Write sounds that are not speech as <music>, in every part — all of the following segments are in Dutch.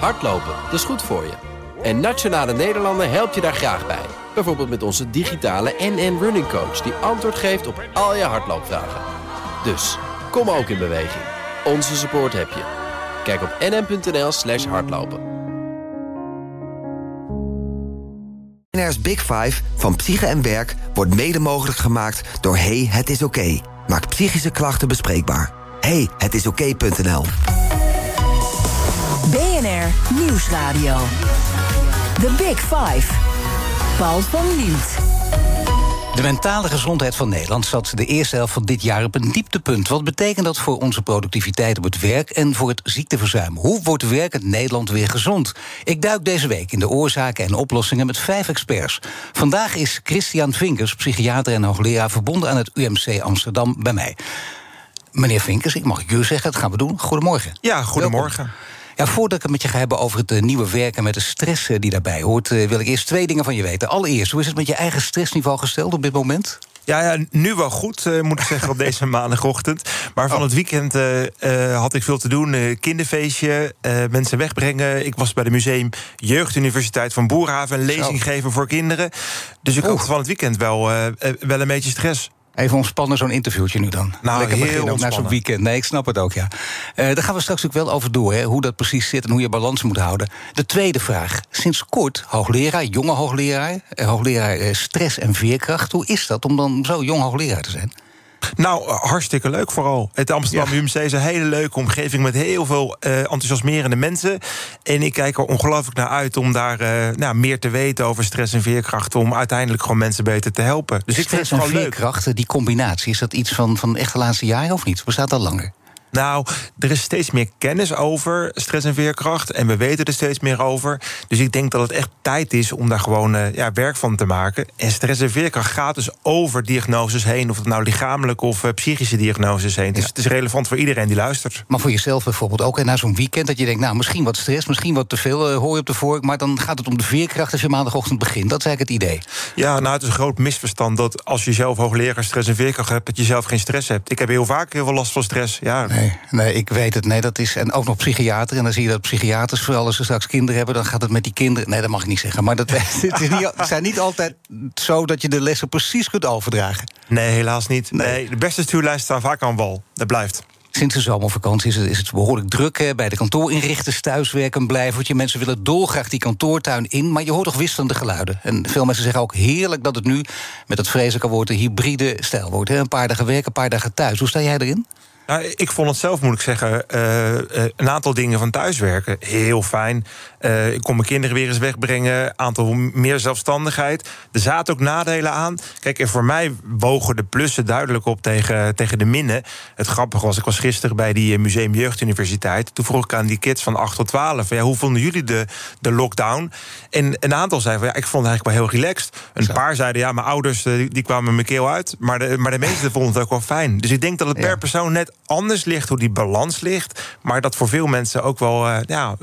Hardlopen, dat is goed voor je. En Nationale Nederlanden helpt je daar graag bij. Bijvoorbeeld met onze digitale NN Running Coach... die antwoord geeft op al je hardloopvragen. Dus, kom ook in beweging. Onze support heb je. Kijk op nn.nl slash hardlopen. Big Five van Psyche en Werk wordt mede mogelijk gemaakt door Hey, het is oké. Maak psychische klachten bespreekbaar. Hey, het is oké.nl. BNR Nieuwsradio. The Big Five. Paul van Liemt. De mentale gezondheid van Nederland zat de eerste helft van dit jaar op een dieptepunt. Wat betekent dat voor onze productiviteit op het werk en voor het ziekteverzuim? Hoe wordt werkend Nederland weer gezond? Ik duik deze week in de oorzaken en oplossingen met vijf experts. Vandaag is Christian Vinkers, psychiater en hoogleraar verbonden aan het UMC Amsterdam, bij mij. Meneer Vinkers, ik mag het jullie zeggen, dat gaan we doen. Goedemorgen. Ja, goedemorgen. Welkom. Ja, voordat ik het met je ga hebben over het uh, nieuwe werken met de stress uh, die daarbij hoort, uh, wil ik eerst twee dingen van je weten. Allereerst, hoe is het met je eigen stressniveau gesteld op dit moment? Ja, ja, nu wel goed, uh, moet ik zeggen, op <laughs> deze maandagochtend. Maar van oh. het weekend uh, uh, had ik veel te doen. kinderfeestje, mensen wegbrengen. Ik was bij de Museum Jeugduniversiteit van Boerhaven... een lezing geven voor kinderen. Dus ik had van het weekend wel, wel een beetje stress. Even ontspannen, zo'n interviewtje nu dan. Nou, Lekker heel beginnen, na zo'n weekend. Nee, ik snap het ook, ja. Uh, daar gaan we straks ook wel over door, hè, hoe dat precies zit... en hoe je balans moet houden. De tweede vraag. Sinds kort hoogleraar, jonge hoogleraar... Eh, hoogleraar eh, stress en veerkracht. Hoe is dat om dan zo jong hoogleraar te zijn? Nou, hartstikke leuk vooral. Het Amsterdam ja. UMC is een hele leuke omgeving... met heel veel uh, enthousiasmerende mensen. En ik kijk er ongelooflijk naar uit om daar uh, nou, meer te weten over stress en veerkracht... om uiteindelijk gewoon mensen beter te helpen. Dus stress ik vind het en veerkracht, leuk. die combinatie... is dat iets van, van echt de laatste jaren of niet? Bestaat dat langer? Nou, er is steeds meer kennis over stress en veerkracht. En we weten er steeds meer over. Dus ik denk dat het echt tijd is om daar gewoon uh, ja, werk van te maken. En stress en veerkracht gaat dus over diagnoses heen. Of het nou lichamelijke of uh, psychische diagnoses heen. Ja. Dus het is relevant voor iedereen die luistert. Maar voor jezelf bijvoorbeeld ook. En na zo'n weekend dat je denkt, nou misschien wat stress, misschien wat te veel uh, hoor je op de vork. Maar dan gaat het om de veerkracht als je maandagochtend begint. Dat is eigenlijk het idee. Ja, nou het is een groot misverstand dat als je zelf hoogleraar stress en veerkracht hebt, dat je zelf geen stress hebt. Ik heb heel vaak heel veel last van stress. Ja. Nee. Nee, nee, ik weet het. Nee, dat is. En ook nog psychiater. En dan zie je dat psychiaters, vooral als ze straks kinderen hebben, dan gaat het met die kinderen. Nee, dat mag ik niet zeggen. Maar dat, <laughs> <laughs> het, is niet, het zijn niet altijd zo dat je de lessen precies kunt overdragen. Nee, helaas niet. Nee. nee de beste stuurlijsten staan vaak aan wal. Dat blijft. Sinds de zomervakantie is het, is het behoorlijk druk hè, bij de kantoorinrichters, thuiswerken, blijvertje. Mensen willen dolgraag die kantoortuin in, maar je hoort toch wisselende geluiden. En veel mensen zeggen ook heerlijk dat het nu met het vreselijke woord een hybride stijl wordt. Hè. Een paar dagen werken, een paar dagen thuis. Hoe sta jij erin? Nou, ik vond het zelf, moet ik zeggen, uh, een aantal dingen van thuiswerken heel fijn. Uh, ik kon mijn kinderen weer eens wegbrengen. Aantal meer zelfstandigheid. Er zaten ook nadelen aan. Kijk, en voor mij wogen de plussen duidelijk op tegen, tegen de minnen. Het grappige was, ik was gisteren bij die Museum Jeugduniversiteit. Toen vroeg ik aan die kids van 8 tot 12. Ja, hoe vonden jullie de, de lockdown? En een aantal zeiden van ja, ik vond het eigenlijk wel heel relaxed. Een Zo. paar zeiden ja, mijn ouders die, kwamen mijn keel uit. Maar de, maar de meeste vonden het ook wel fijn. Dus ik denk dat het per ja. persoon net anders ligt, hoe die balans ligt. Maar dat voor veel mensen ook wel uh, ja,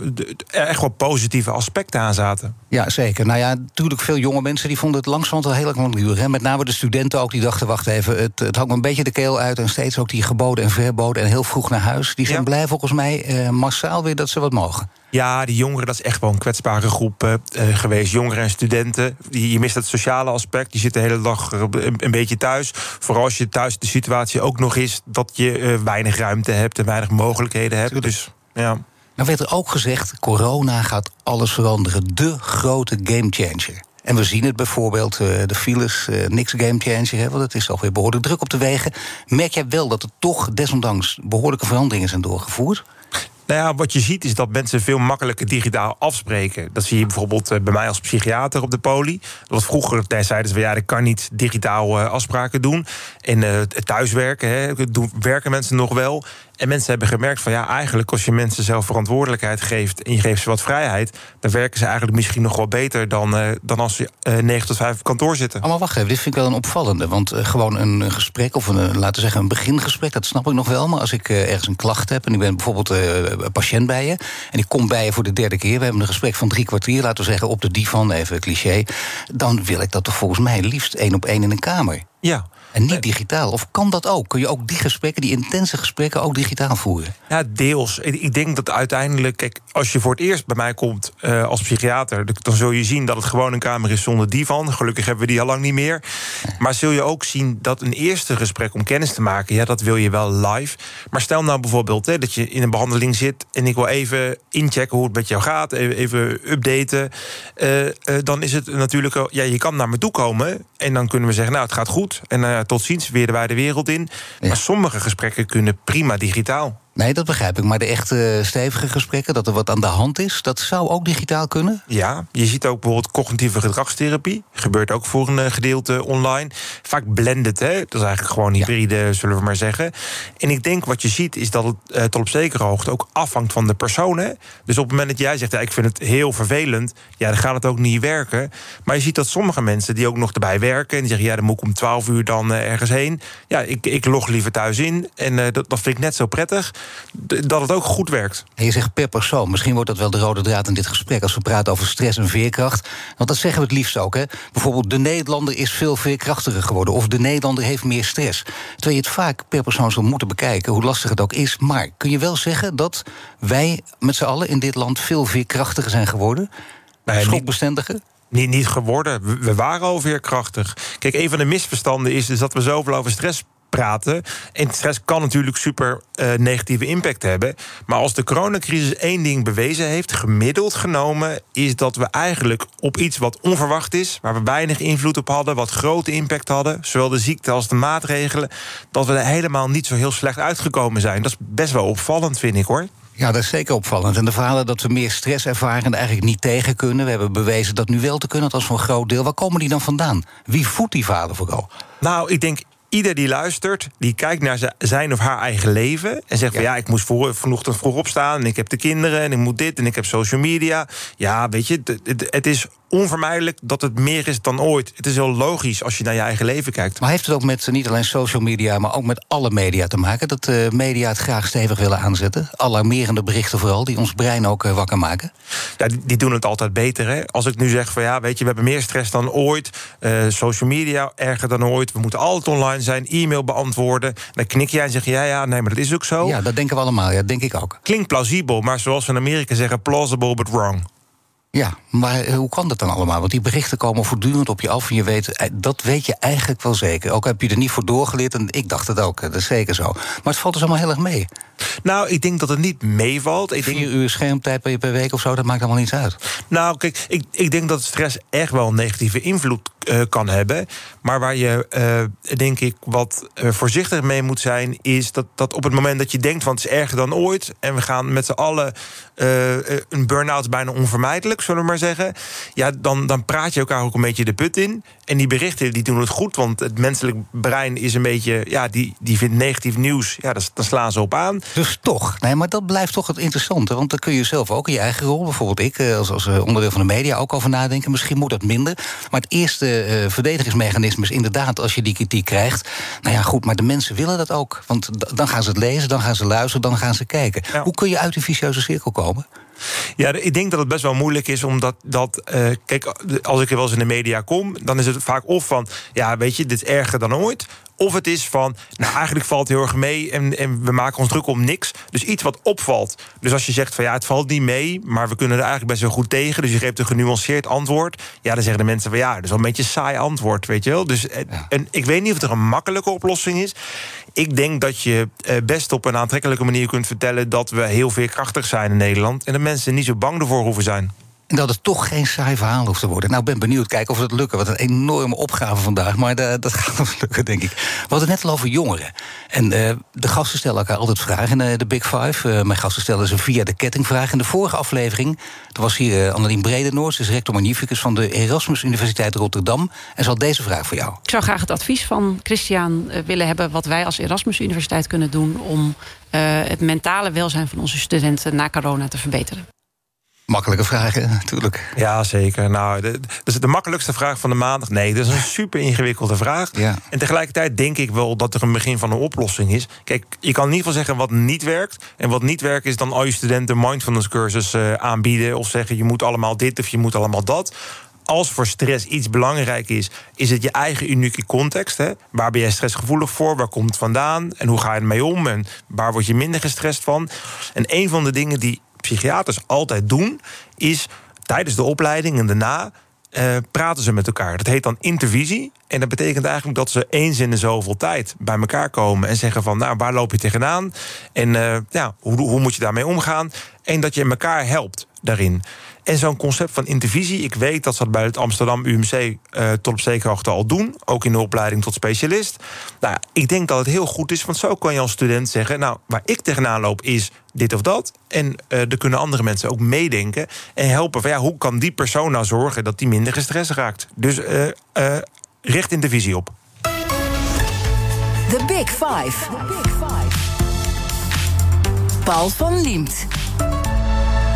echt wel positieve aspecten aan zaten. Ja, zeker. Nou ja, natuurlijk veel jonge mensen die vonden het langzamerhand wel heel erg lang duren. Met name de studenten ook, die dachten, wacht even, het, het hangt een beetje de keel uit. En steeds ook die geboden en verboden en heel vroeg naar huis. Die zijn ja. blij volgens mij uh, massaal weer dat ze wat mogen. Ja, die jongeren, dat is echt wel een kwetsbare groep uh, geweest. Jongeren en studenten. Die, je mist het sociale aspect. Die zitten de hele dag een, een, beetje thuis. Vooral als je thuis de situatie ook nog is dat je uh, weinig ruimte hebt en weinig mogelijkheden hebt. Dus ja. Nou werd er ook gezegd, corona gaat alles veranderen. De grote gamechanger. En we zien het bijvoorbeeld, uh, de files, niks gamechanger, want het is alweer behoorlijk druk op de wegen. Merk jij wel dat er toch desondanks behoorlijke veranderingen zijn doorgevoerd? Nou ja, wat je ziet is dat mensen veel makkelijker digitaal afspreken. Dat zie je bijvoorbeeld uh, bij mij als psychiater op de poli. Dat vroeger zeiden ze ja, ik kan niet digitaal uh, afspraken doen. En uh, thuiswerken, hè, werken mensen nog wel. En mensen hebben gemerkt van ja, eigenlijk als je mensen zelf verantwoordelijkheid geeft en je geeft ze wat vrijheid, dan werken ze eigenlijk misschien nog wel beter dan, uh, dan als ze uh, 9 tot 5 op kantoor zitten. Oh, maar wacht even, dit vind ik wel een opvallende. Want uh, gewoon een gesprek of een, laten we zeggen, een begingesprek, dat snap ik nog wel. Maar als ik ergens een klacht heb en ik ben bijvoorbeeld een patiënt bij je en ik kom bij je voor de derde keer, we hebben een gesprek van drie kwartier, laten we zeggen, op de divan, even cliché, dan wil ik dat toch volgens mij liefst één op één in een kamer. Ja. En niet digitaal. Of kan dat ook? Kun je ook die gesprekken, die intense gesprekken, ook digitaal voeren? Ja, deels. Ik denk dat uiteindelijk, kijk, als je voor het eerst bij mij komt uh, als psychiater, dan zul je zien dat het gewoon een kamer is zonder divan. Gelukkig hebben we die al lang niet meer. Maar zul je ook zien dat een eerste gesprek om kennis te maken, ja, dat wil je wel live. Maar stel nou bijvoorbeeld hè, dat je in een behandeling zit en ik wil even inchecken hoe het met jou gaat, even updaten. Uh, uh, dan is het natuurlijk, ja, je kan naar me toe komen en dan kunnen we zeggen, nou, het gaat goed. En tot ziens, weer de wijde wereld in. Maar sommige gesprekken kunnen prima digitaal. Nee, dat begrijp ik. Maar de echte stevige gesprekken, dat er wat aan de hand is, dat zou ook digitaal kunnen? Ja, je ziet ook bijvoorbeeld cognitieve gedragstherapie. Gebeurt ook voor een eh, gedeelte online. Vaak blended, hè? dat is eigenlijk gewoon hybride, ja. zullen we maar zeggen. En ik denk wat je ziet, is dat het uh, tot op zekere hoogte ook afhangt van de persoon. Hè? Dus op het moment dat jij zegt, ja, ik vind het heel vervelend, ja, dan gaat het ook niet werken. Maar je ziet dat sommige mensen die ook nog erbij werken, en die zeggen, ja, dan moet ik om 12 uur dan uh, ergens heen. Ja, ik, ik log liever thuis in. En uh, dat, dat vind ik net zo prettig dat het ook goed werkt. En je zegt per persoon. Misschien wordt dat wel de rode draad in dit gesprek... als we praten over stress en veerkracht. Want dat zeggen we het liefst ook. Hè? Bijvoorbeeld de Nederlander is veel veerkrachtiger geworden... of de Nederlander heeft meer stress. Terwijl je het vaak per persoon zou moeten bekijken... hoe lastig het ook is. Maar kun je wel zeggen dat wij met z'n allen in dit land... veel veerkrachtiger zijn geworden? Nee, Schokbestendiger? Niet, niet geworden. We waren al veerkrachtig. Kijk, een van de misverstanden is dus dat we zoveel over stress praten. En stress kan natuurlijk super uh, negatieve impact hebben. Maar als de coronacrisis één ding bewezen heeft, gemiddeld genomen, is dat we eigenlijk op iets wat onverwacht is, waar we weinig invloed op hadden, wat grote impact hadden, zowel de ziekte als de maatregelen, dat we er helemaal niet zo heel slecht uitgekomen zijn. Dat is best wel opvallend, vind ik hoor. Ja, dat is zeker opvallend. En de verhalen dat we meer stress ervaren en eigenlijk niet tegen kunnen. We hebben bewezen dat nu wel te kunnen, dat is voor een groot deel. Waar komen die dan vandaan? Wie voedt die verhalen vooral? Nou, ik denk ieder die luistert, die kijkt naar zijn of haar eigen leven. En zegt van ja, ik moest voor, vanochtend vroeg opstaan. En ik heb de kinderen en ik moet dit en ik heb social media. Ja, weet je, het, het is onvermijdelijk dat het meer is dan ooit. Het is heel logisch als je naar je eigen leven kijkt. Maar heeft het ook met niet alleen social media, maar ook met alle media te maken? Dat de media het graag stevig willen aanzetten? Alarmerende berichten vooral, die ons brein ook wakker maken? Ja, die, doen het altijd beter. Hè? Als ik nu zeg van ja, weet je, we hebben meer stress dan ooit. Uh, social media erger dan ooit. We moeten altijd online zijn, e-mail beantwoorden. Dan knik jij en zeg je ja, ja, nee, maar dat is ook zo. Ja, dat denken we allemaal. Ja, dat denk ik ook. Klinkt plausibel, maar zoals we in Amerika zeggen, plausible but wrong. Ja, maar hoe kan dat dan allemaal? Want die berichten komen voortdurend op je af en je weet, eh, dat weet je eigenlijk wel zeker. Ook heb je er niet voor doorgeleerd en ik dacht het ook, dat is zeker zo. Maar het valt dus allemaal heel erg mee. Nou, ik denk dat het niet meevalt. Ik Vier denk... uur schermtijd per week of zo, dat maakt allemaal niets uit. Nou, kijk, ik, ik denk dat stress echt wel een negatieve invloed uh, kan hebben. Maar waar je, uh, denk ik, wat uh, voorzichtig mee moet zijn... is dat, dat op het moment dat je denkt van het is erger dan ooit... en we gaan met z'n allen... een burn-out bijna onvermijdelijk, zullen we maar zeggen... ja, dan, dan praat je elkaar ook een beetje de put in. En die berichten die doen het goed, want het menselijk brein is een beetje... ja, die, die vindt negatief nieuws, ja, daar slaan ze op aan. Dus toch, nee, maar dat blijft toch het interessante. Want dan kun je zelf ook in je eigen rol, bijvoorbeeld ik... als, als onderdeel van de media ook over nadenken. Misschien moet dat minder. Maar het eerste uh, verdedigingsmechanismes inderdaad als je die kritiek krijgt. Nou ja, goed, maar de mensen willen dat ook. Want dan gaan ze het lezen, dan gaan ze luisteren, dan gaan ze kijken. Ja. Hoe kun je uit die vicieuze cirkel komen? Ja, ik denk dat het best wel moeilijk is, omdat dat. Uh, kijk, als ik er wel eens in de media kom, dan is het vaak of van. Ja, weet je, dit is erger dan ooit. Of het is van, nou eigenlijk valt het heel erg mee en, en we maken ons druk om niks. Dus iets wat opvalt. Dus als je zegt van ja, het valt niet mee, maar we kunnen er eigenlijk best wel goed tegen. Dus je geeft een genuanceerd antwoord. Ja, dan zeggen de mensen van ja, dat is wel een beetje een saai antwoord, weet je wel. Dus ja. en, ik weet niet of er een makkelijke oplossing is. Ik denk dat je best op een aantrekkelijke manier kunt vertellen dat we heel veerkrachtig zijn in Nederland. En dat mensen niet zo bang ervoor hoeven zijn. En dat het toch geen saai verhaal hoeft te worden. Nou, ik ben benieuwd, kijken of het lukt. Wat een enorme opgave vandaag, maar de, dat <laughs> gaat wel lukken, denk ik. We hadden net al over jongeren. En uh, de gasten stellen elkaar altijd vragen in de Big Five. Mijn gasten stellen ze via de kettingvraag. In de vorige aflevering er was hier uh, Annelien Bredenoord... ze is rector magnificus van de Erasmus Universiteit Rotterdam... en ze had deze vraag voor jou. Ik zou graag het advies van Christian willen hebben... wat wij als Erasmus Universiteit kunnen doen... om het mentale welzijn van onze studenten na corona te verbeteren. Makkelijke vragen, natuurlijk. Ja, zeker. Nou, dat is de makkelijkste vraag van de maandag. Nee, dat is een super ingewikkelde vraag. Ja. En tegelijkertijd denk ik wel dat er een begin van een oplossing is. Kijk, je kan in ieder geval zeggen wat niet werkt. En wat niet werkt is dan al je studenten mindfulness cursus uh, aanbieden. Of zeggen je moet allemaal dit of je moet allemaal dat als voor stress iets belangrijk is, is het je eigen unieke context. Hè? Waar ben jij stressgevoelig voor? Waar komt het vandaan? En hoe ga je ermee om? En waar word je minder gestrest van? En een van de dingen die psychiaters altijd doen, is tijdens de opleiding en daarna uh, praten ze met elkaar. Dat heet dan intervisie. En dat betekent eigenlijk dat ze eens in de zoveel tijd bij elkaar komen en zeggen van, nou, waar loop je tegenaan? En uh, ja, hoe, hoe moet je daarmee omgaan? En dat je elkaar helpt daarin. En zo'n concept van intervisie, ik weet dat ze dat bij het Amsterdam UMC uh, eh, tot op zekere hoogte al doen. Ook in de opleiding tot specialist. Nou, ik denk dat het heel goed is, want zo kan je als student zeggen: Nou, waar ik tegenaan loop is dit of dat. En uh, er kunnen andere mensen ook meedenken en helpen van ja, hoe kan die persoon nou zorgen dat die minder gestrest raakt. Dus uh, richt intervisie op. The Big Five. The Big Five. Paul van Liemt.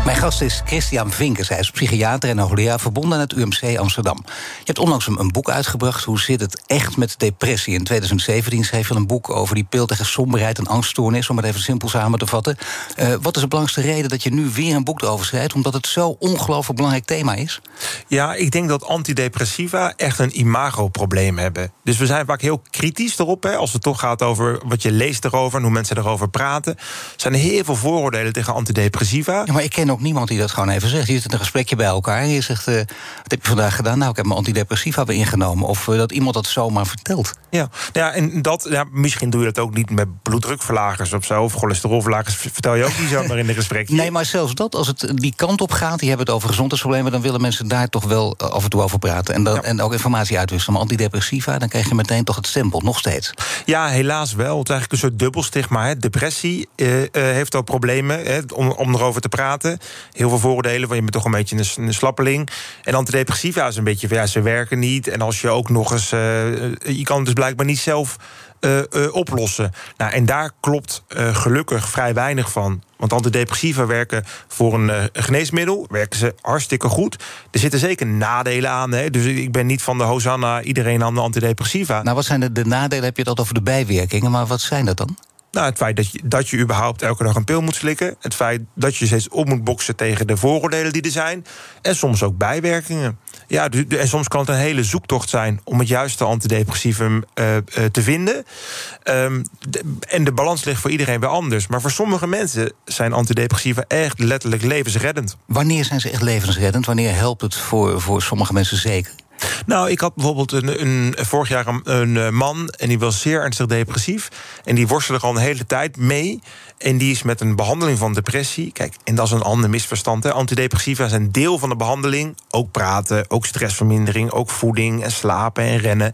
Mijn gast is Christian Vinkers. Hij is psychiater en hoogleraar verbonden aan het UMC Amsterdam. Je hebt onlangs een boek uitgebracht. Hoe zit het echt met depressie? In 2017 schreef je een boek over die pil tegen somberheid en angststoornis. Om het even simpel samen te vatten. Uh, wat is de belangrijkste reden dat je nu weer een boek erover schrijft? Omdat het zo ongelooflijk belangrijk thema is? Ja, ik denk dat antidepressiva echt een imagoprobleem hebben. Dus we zijn vaak heel kritisch erop. Hè, als het toch gaat over wat je leest erover en hoe mensen erover praten. Er zijn heel veel vooroordelen tegen antidepressiva. Ja, maar ik ken ook niemand die dat gewoon even zegt. Je zit een gesprekje bij elkaar en je zegt... Uh, wat heb je vandaag gedaan? Nou, ik heb mijn antidepressiva weer ingenomen. Of uh, dat iemand dat zomaar vertelt. Ja, ja en dat, ja, misschien doe je dat ook niet met bloeddrukverlagers of zo... of cholesterolverlagers, vertel je ook niet zomaar in de gesprek. Nee, maar zelfs dat, als het die kant op gaat... die hebben het over gezondheidsproblemen... dan willen mensen daar toch wel eh, af en toe over praten. En, dan, en ook informatie uitwisselen. Maar antidepressiva, dan krijg je meteen toch het stempel, nog steeds. Ja, helaas wel. Het is eigenlijk een soort dubbelstigma. Hè. Depressie heeft al problemen hè, om, om erover te praten heel veel voordelen. Want je bent toch een beetje een, een slappeling. En antidepressiva is een beetje ja, ze werken niet. En als je ook nog eens. Uh, je kan het dus blijkbaar niet zelf uh, oplossen. Nou, en daar klopt gelukkig vrij weinig van. Want antidepressiva werken voor een geneesmiddel, werken ze hartstikke goed. Er zitten zeker nadelen aan. Hè? Dus ik ben niet van de Hosanna, iedereen aan de antidepressiva. Nou, wat zijn de, de nadelen? Heb je het over de bijwerkingen, maar wat zijn dat dan? Nou, het feit dat je, dat je überhaupt elke dag een pil moet slikken. Het feit dat je steeds op moet boksen tegen de vooroordelen die er zijn. En soms ook bijwerkingen. Ja, en soms kan het een hele zoektocht zijn om het juiste antidepressivum uh, uh, te vinden. De, en de balans ligt voor iedereen weer anders. Maar voor sommige mensen zijn antidepressiva echt letterlijk levensreddend. Wanneer zijn ze echt levensreddend? Wanneer helpt het voor, voor sommige mensen zeker? Nou, ik had bijvoorbeeld een, een, vorig jaar een, eh, man en die was zeer ernstig depressief. En die worstelde al een hele tijd mee. En die is met een behandeling van depressie. Kijk, en dat is een ander misverstand. Hè. Antidepressiva zijn deel van de behandeling. Ook praten, ook stressvermindering, ook voeding en slapen en rennen.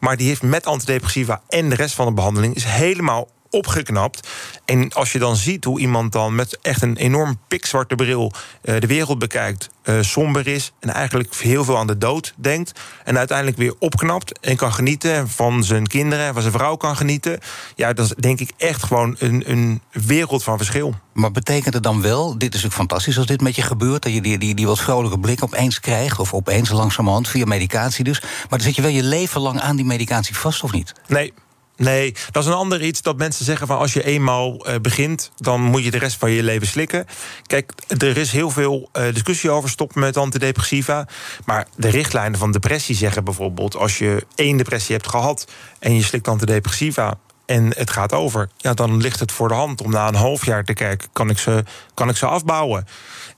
Maar die heeft met antidepressiva en de rest van de behandeling is helemaal opgeknapt. En als je dan ziet hoe iemand dan met echt een enorm pikzwarte bril uh, de wereld bekijkt, uh, somber is en eigenlijk heel veel aan de dood denkt. En uiteindelijk weer opknapt en kan genieten van zijn kinderen en van zijn vrouw kan genieten. Ja, dat is denk ik echt gewoon een, een wereld van verschil. Maar betekent het dan wel, dit is natuurlijk fantastisch als dit met je gebeurt, dat je die, die, die wat vrolijke blik opeens krijgt, of opeens langzamerhand via medicatie dus. Maar dan zit je wel je leven lang aan die medicatie vast, of niet? Nee, Nee, dat is een ander iets dat mensen zeggen van als je eenmaal uh, begint, dan moet je de rest van je leven slikken. Kijk, er is heel veel uh, discussie over stoppen met antidepressiva. Maar de richtlijnen van depressie zeggen bijvoorbeeld: als je één depressie hebt gehad en je slikt antidepressiva, en het gaat over, ja, dan ligt het voor de hand om na een half jaar te kijken: kan ik ze, kan ik ze afbouwen?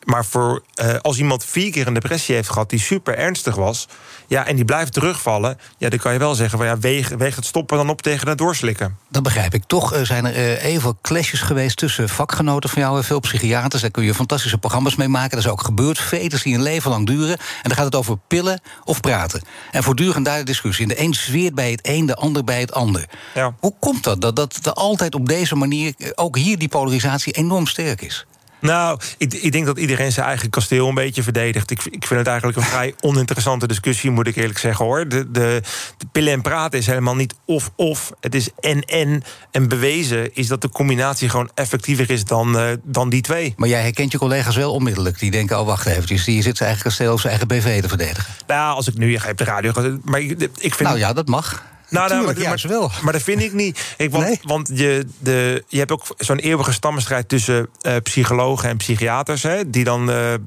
Maar voor, uh, als iemand vier keer een depressie heeft gehad die super ernstig was, ja, en die blijft terugvallen, ja, dan kan je wel zeggen: van, ja, weeg, weeg het stoppen dan op tegen het doorslikken. Dat begrijp ik. Toch uh, zijn er uh, even clashes geweest tussen vakgenoten van jou en veel psychiaters. Daar kun je fantastische programma's mee maken. Dat is ook gebeurd. Fetes die een leven lang duren. En dan gaat het over pillen of praten. En voortdurend daar de discussie. En de een zweert bij het een, de ander bij het ander. Ja. Hoe komt dat? Dat, dat er altijd op deze manier, ook hier die polarisatie enorm sterk is? Nou, ik, ik, denk dat iedereen zijn eigen kasteel een beetje verdedigt. Ik, ik vind het eigenlijk een vrij <laughs> oninteressante discussie, moet ik eerlijk zeggen hoor. De, de, de pillen en praten is helemaal niet of-of. Het is en-en. En bewezen is dat de combinatie gewoon effectiever is dan, uh, dan die twee. Maar jij herkent je collega's wel onmiddellijk. Die denken, oh wacht even, die zit zijn eigen kasteel of zijn eigen BV te verdedigen. Nou, als ik nu ga op de radio. Maar ik, ik vind nou ja, dat mag. Nou, nou, maar, juist wel. maar dat vind ik niet. Ik, want Nee? want je, de, je hebt ook zo'n eeuwige stammenstrijd tussen eh, psychologen en psychiaters. Hè, die dan, eh, eh,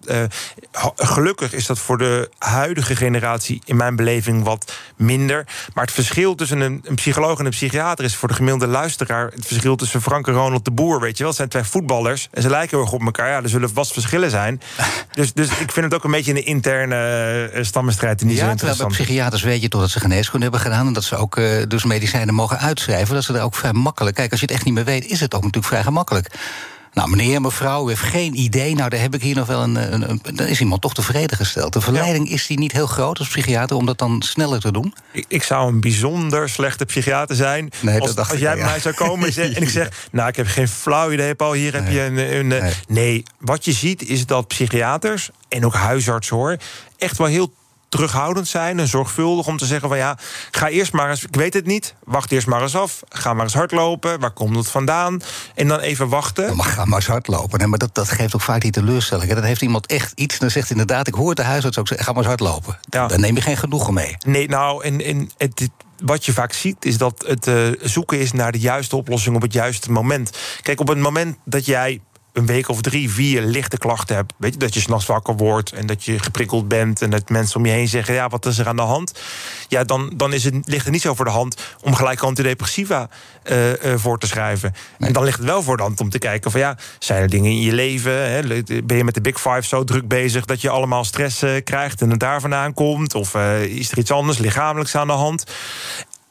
gelukkig is dat voor de huidige generatie in mijn beleving wat minder. Maar het verschil tussen een, een psycholoog en een psychiater is voor de gemiddelde luisteraar het verschil tussen Frank en Ronald de Boer. Weet je wel, het zijn twee voetballers en ze lijken heel erg op elkaar. Ja, er zullen vast verschillen zijn. <laughs> Dus, dus ik vind het ook een beetje een interne stammenstrijd. Die niet zo Ja, terwijl bij psychiaters weet je toch dat ze geneeskunde hebben gedaan... en dat ze ook eh, dus medicijnen mogen uitschrijven. Dat ze daar ook vrij makkelijk... Kijk, als je het echt niet meer weet, is het ook natuurlijk vrij gemakkelijk. Nou, meneer, mevrouw, u heeft geen idee. Nou, daar heb ik hier nog wel een... een, een- dan is iemand toch tevreden gesteld. De verleiding is die niet heel groot als psychiater... om dat dan sneller te doen? Ik, ik zou een bijzonder slechte psychiater zijn. Nee, dat als als jij bij ja. mij zou komen <laughs> en ik zeg... nou, ik heb geen flauw idee, Paul, hier heb je een... een eh, Nee. nee. wat je ziet is dat psychiaters en ook huisartsen, hoor... echt wel heel terughoudend zijn en zorgvuldig om te zeggen van ja, ga eerst maar eens, ik weet het niet, wacht eerst maar eens af, ga maar eens hardlopen, waar komt het vandaan? En dan even wachten. Mag ga maar eens hardlopen. Nee, maar dat, dat geeft ook vaak die teleurstelling. hè. Dan heeft iemand echt iets, dan zegt inderdaad... ik hoor de huisarts ook zeggen, ga maar eens hardlopen. Ja. Dan neem je geen genoegen mee. Nee, nou, en, en het, het- wat je vaak ziet is dat het eh, zoeken is naar de juiste oplossing op het juiste moment. Kijk, op het moment dat jij een week of drie, vier lichte klachten hebt, weet je, dat je s'nachts wakker wordt en dat je geprikkeld bent en dat mensen om je heen zeggen: ja, wat is er aan de hand? Ja, dan, dan is het, ligt het niet zo voor de hand om gelijk antidepressiva eh, eh, voor te schrijven. En dan ligt het wel voor de hand om te kijken van ja, zijn er dingen in je leven? Hè, ben je met de Big Five zo druk bezig dat je allemaal stress eh, krijgt en het daar vandaan komt? Of is er iets anders lichamelijks aan de hand?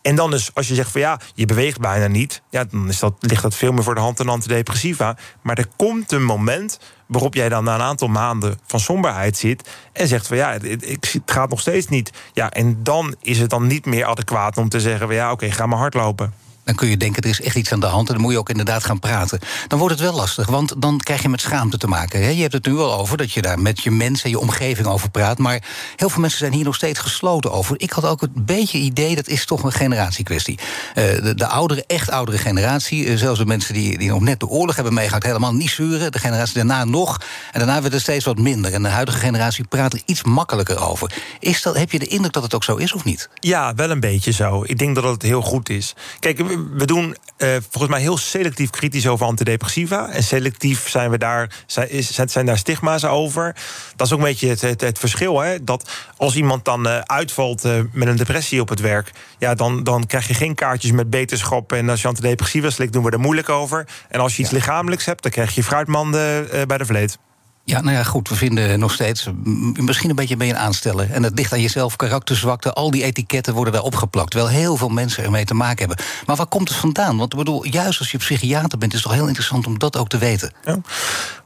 En dan dus, als je zegt van ja, je beweegt bijna niet, ja, dan is dat, ligt dat veel meer voor de hand dan antidepressiva. Maar er komt een moment waarop jij dan na een aantal maanden van somberheid zit en zegt van ja, het, gaat nog steeds niet. Ja, en dan is het dan niet meer adequaat om te zeggen van ja, oké, ga maar hardlopen. Dan kun je denken, er is echt iets aan de hand... en dan moet je ook inderdaad gaan praten. Dan wordt het wel lastig, want dan krijg je met schaamte te maken. Je hebt het nu wel over dat je daar met je mensen en je omgeving over praat... maar heel veel mensen zijn hier nog steeds gesloten over. Ik had ook een beetje idee, dat is toch een generatiekwestie. Eh, de, de oudere, echt oudere generatie, eh, zelfs de mensen die, die nog net de oorlog hebben meegemaakt... helemaal niet zuren, de generatie daarna nog. En daarna werd het steeds wat minder. En de huidige generatie praat er iets makkelijker over. Is dat, heb je de indruk dat het ook zo is of niet? Ja, wel een beetje zo. Ik denk dat het heel goed is. Kijk, we- doen eh, volgens mij heel selectief kritisch over antidepressiva. En selectief zijn, we daar, zijn, zijn daar stigma's over. Dat is ook een beetje het, het, het verschil. Hè? Dat als iemand dan eh, uitvalt eh, met een depressie op het werk... Ja, dan, dan krijg je geen kaartjes met beterschap. En als je antidepressiva slikt, doen we er moeilijk over. En als je iets lichamelijks hebt, dan krijg je fruitmanden bij de vleet. Ja, nou ja, goed. We vinden nog steeds. Misschien een beetje een aansteller. En dat ligt aan jezelf, karakterzwakte. Al die etiketten worden daar opgeplakt. Terwijl heel veel mensen ermee te maken hebben. Maar waar komt het vandaan? Want ik bedoel, juist als je psychiater bent, is het toch heel interessant om dat ook te weten. Ja.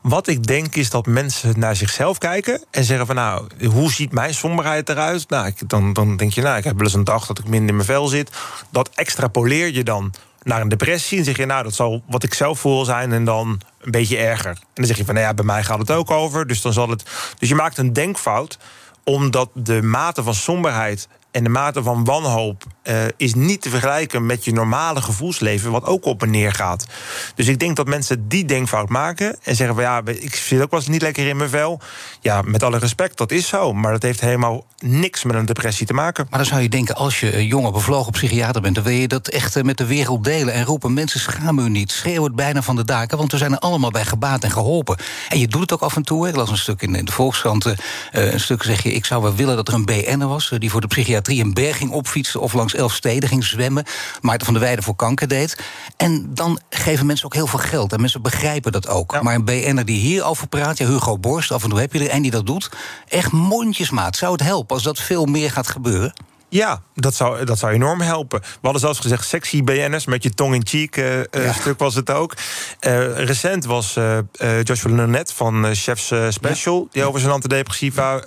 Wat ik denk is dat mensen naar zichzelf kijken en zeggen van nou, hoe ziet mijn somberheid eruit? Nou, dan, dan denk je, nou, ik heb wel eens een dag dat ik minder in mijn vel zit. Dat extrapoleer je dan naar een depressie en zeg je, nou, dat zal wat ik zelf voel zijn en dan een beetje erger. En dan zeg je van, nou ja, bij mij gaat het ook over, dus dan zal het. Dus je maakt een denkfout omdat de mate van somberheid en de mate van wanhoop eh, is niet te vergelijken met je normale gevoelsleven, wat ook op en neer gaat. Dus ik denk dat mensen die denkfout maken en zeggen van ja, ik zit ook wel eens niet lekker in mijn vel. Ja, met alle respect, dat is zo. Maar dat heeft helemaal niks met een depressie te maken. Maar dan zou je denken, als je een jonge, bevlogen psychiater bent... dan wil je dat echt eh, met de wereld delen en roepen... mensen schamen u niet, schreeuw het bijna van de daken... want we zijn er allemaal bij gebaat en geholpen. En je doet het ook af en toe. Ik las een stuk in, de Volkskrant, eh, een stuk zeg je... ik zou wel willen dat er een BN'er was... eh, die voor de psychiatrie een berg ging opfietsen... of langs elf steden ging zwemmen. Maarten van der Weijden voor kanker deed. En dan geven mensen ook heel veel geld. En mensen begrijpen dat ook. Ja. Maar een BN'er die hierover praat... ja, Hugo Borst, af en toe heb je er en die dat doet... echt mondjesmaat. Zou het helpen als dat veel meer gaat gebeuren? Ja, dat zou, dat zou enorm helpen. We hadden zelfs gezegd sexy BN'ers, met je tong in cheek eh, Ja. stuk was het ook. Eh, recent was Joshua Lunet van Chefs Special... die over zijn antidepressiva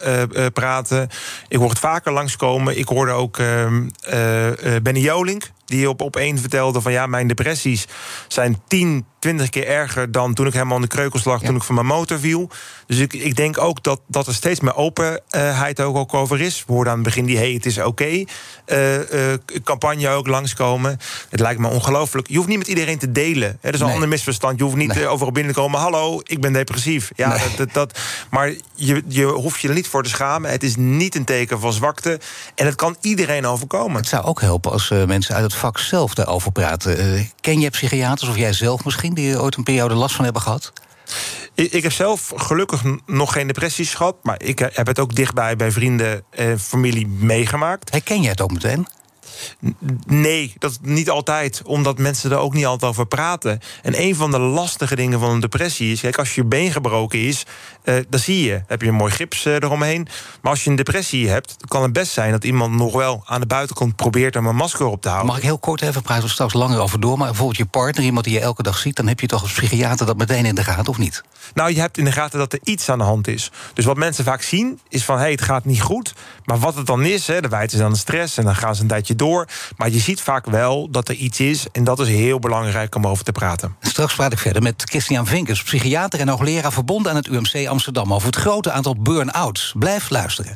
praten. Ik hoor het vaker langskomen. Ik hoorde ook ehm, eh, eh, Benny Jolink... die op, op één vertelde van ja, mijn depressies zijn 10, 20 keer erger... dan toen ik helemaal aan de kreukels lag, Ja. toen ik van mijn motor viel. Dus ik, ik denk ook dat, dat er steeds meer openheid ook, ook over is. We hoorden aan het begin die hey, het is oké eh, eh, campagne ook langskomen. Het lijkt me ongelooflijk. Je hoeft niet met iedereen te delen. Hè, dat is een ander misverstand. Je hoeft niet Nee. eh, overal binnen te komen. Hallo, ik ben depressief. Ja, Nee. dat, dat, dat- Maar je, je hoeft je er niet voor te schamen. Het is niet een teken van zwakte. En het kan iedereen overkomen. Het zou ook helpen als uh, mensen uit het vak zelf daarover praten. Uh, ken je psychiaters of jij zelf misschien... die ooit een periode last van hebben gehad? Ik, ik, heb zelf gelukkig nog geen depressies gehad. Maar ik heb het ook dichtbij bij vrienden en familie meegemaakt. Herken jij het ook meteen? Nee, dat niet altijd. Omdat mensen er ook niet altijd over praten. En een van de lastige dingen van een depressie is... kijk, als je been gebroken is, uh, dan zie je. heb je een mooi gips uh, eromheen. Maar als je een depressie hebt, kan het best zijn... dat iemand nog wel aan de buitenkant probeert om een masker op te houden. Mag ik heel kort even praten, we straks langer over door... maar bijvoorbeeld je partner, iemand die je elke dag ziet... dan heb je toch als psychiater dat meteen in de gaten, of niet? Nou, je hebt in de gaten dat er iets aan de hand is. Dus wat mensen vaak zien, is van... hé, hey, het gaat niet goed. Maar wat het dan is, hè, dan wijten ze aan de stress... en dan gaan ze een tijdje door. Maar je ziet vaak wel dat er iets is... en dat is heel belangrijk om over te praten. Straks praat ik verder met Christian Vinkers... psychiater en hoogleraar verbonden aan het UMC Amsterdam... over het grote aantal burn-outs. Blijf luisteren.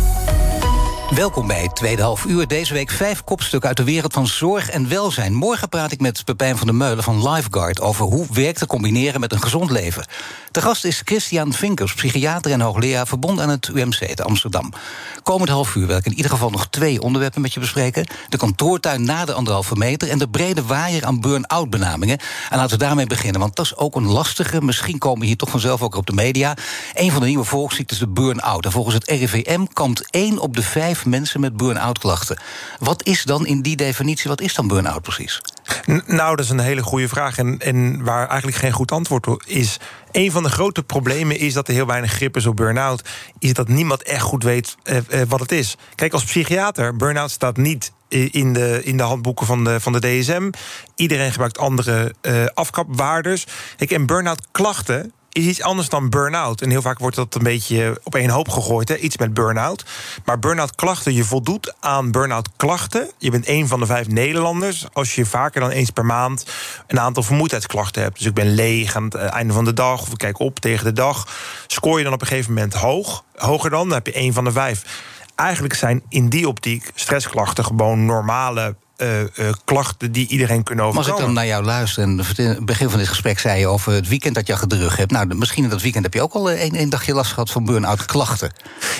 Welkom bij het tweede half uur. Deze week vijf kopstukken uit de wereld van zorg en welzijn. Morgen praat ik met Pepijn van der Meulen van Lifeguard... over hoe werk te combineren met een gezond leven. De gast is Christian Vinkers, psychiater en hoogleraar... verbonden aan het UMC te Amsterdam. Komend half uur wil ik in ieder geval nog twee onderwerpen met je bespreken. De kantoortuin na de anderhalve meter... en de brede waaier aan burn-out benamingen. En laten we daarmee beginnen, want dat is ook een lastige... misschien komen we hier toch vanzelf ook op de media. Een van de nieuwe volksziektes de burn-out. En volgens het RIVM komt één op de vijf mensen met burn-out klachten. Wat is dan in die definitie, wat is dan burn-out precies? nou, dat is een hele goede vraag. En, en waar eigenlijk geen goed antwoord op is. Een van de grote problemen is dat er heel weinig grip is op burn-out. Is dat niemand echt goed weet eh, eh, wat het is. Kijk, als psychiater, burn-out staat niet in de, in de handboeken van de, van de DSM. Iedereen gebruikt andere uh, afkapwaardes. Kijk, en burn-out klachten is iets anders dan burn-out. En heel vaak wordt dat een beetje op één hoop gegooid. Hè? Iets met burn-out. Maar burn-out klachten, je voldoet aan burn-out klachten. Je bent een van de vijf Nederlanders. Als je vaker dan eens per maand een aantal vermoeidheidsklachten hebt. Dus ik ben leeg aan het eh, einde van de dag. Of ik kijk op tegen de dag. Scoor je dan op een gegeven moment hoog. Hoger dan, dan heb je één van de vijf. Eigenlijk zijn in die optiek stressklachten gewoon normale klachten die iedereen kunnen overkomen. Als ik dan naar jou luister, en het begin van dit gesprek zei je over het weekend dat je achter de rug hebt. Nou, misschien in dat weekend heb je ook al een, een dagje last gehad van burn-out klachten.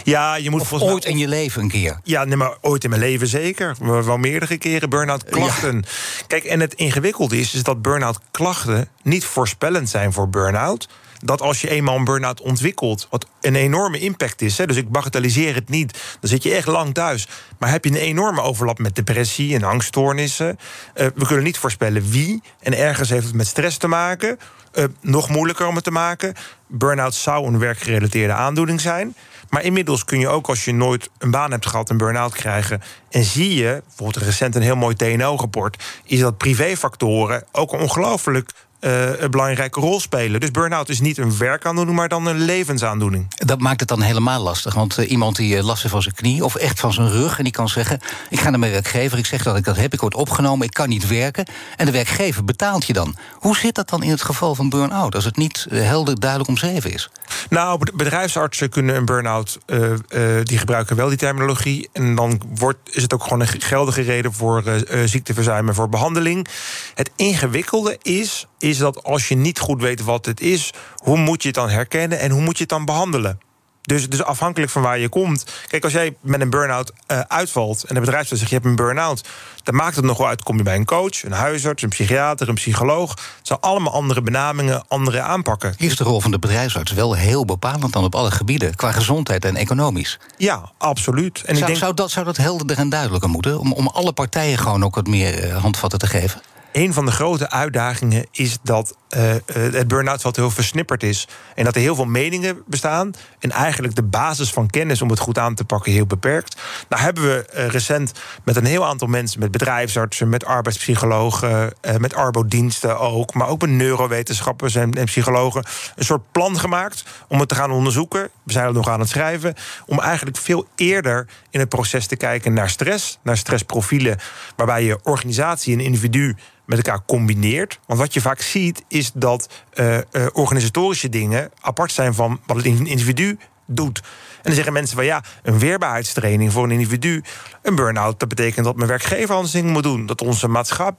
Ja, je moet volgens ooit in je leven een keer. Ja, nee, maar ooit in mijn leven zeker. Wel meerdere keren burn-out klachten. Kijk, en het ingewikkelde is, is dat burn-out klachten niet voorspellend zijn voor burn-out dat als je eenmaal een burn-out ontwikkelt, wat een enorme impact is. Hè, dus ik bagatelliseer het niet. Dan zit je echt lang thuis. Maar heb je een enorme overlap met depressie en angststoornissen. Uh, we kunnen niet voorspellen wie. En ergens heeft het met stress te maken. Uh, nog moeilijker om het te maken. Burn-out zou een werkgerelateerde aandoening zijn. Maar inmiddels kun je ook als je nooit een baan hebt gehad, een burn-out krijgen. En zie je, bijvoorbeeld recent een heel mooi TNO-rapport, is dat privéfactoren ook ongelooflijk uh, een belangrijke rol spelen. Dus burn-out is niet een werkaandoening, maar dan een levensaandoening. Dat maakt het dan helemaal lastig. Want uh, iemand die uh, last heeft van zijn knie of echt van zijn rug... en die kan zeggen, ik ga naar mijn werkgever, ik zeg dat ik dat heb... ik word opgenomen, ik kan niet werken. En de werkgever betaalt je dan. Hoe zit dat dan in het geval van burn-out... als het niet helder duidelijk omschreven is? Nou, bedrijfsartsen kunnen een burn-out... die gebruiken wel die terminologie. En dan wordt, is het ook gewoon een geldige reden... voor ziekteverzuim en voor behandeling. Het ingewikkelde is is dat als je niet goed weet wat het is, hoe moet je het dan herkennen en hoe moet je het dan behandelen? Dus, dus afhankelijk van waar je komt. Kijk, als jij met een burn-out uh, uitvalt en de bedrijfsarts zegt je hebt een burn-out, dan maakt het nog wel uit. Kom je bij een coach, een huisarts, een psychiater, een psycholoog. Het zijn allemaal andere benamingen, andere aanpakken. Is de rol van de bedrijfsarts wel heel bepalend dan op alle gebieden, qua gezondheid en economisch? Ja, absoluut. En zou, ik denk... zou, dat, zou dat helderder en duidelijker moeten? Om, om alle partijen gewoon ook wat meer uh, handvatten te geven? Een van de grote uitdagingen is dat uh, het burn-out veld heel versnipperd is. En dat er heel veel meningen bestaan. En eigenlijk de basis van kennis om het goed aan te pakken heel beperkt. Nou hebben we uh, recent met een heel aantal mensen, met bedrijfsartsen, met arbeidspsychologen, met arbodiensten ook, maar ook met neurowetenschappers en, en, psychologen, een soort plan gemaakt om het te gaan onderzoeken. We zijn er nog aan het schrijven. Om eigenlijk veel eerder in het proces te kijken naar stress, naar stressprofielen, waarbij je organisatie en individu met elkaar combineert. Want wat je vaak ziet is dat uh, uh, organisatorische dingen apart zijn van wat het individu doet. En dan zeggen mensen van ja, een weerbaarheidstraining voor een individu. Een burn-out, dat betekent dat mijn werkgever anders dingen moet doen. Dat onze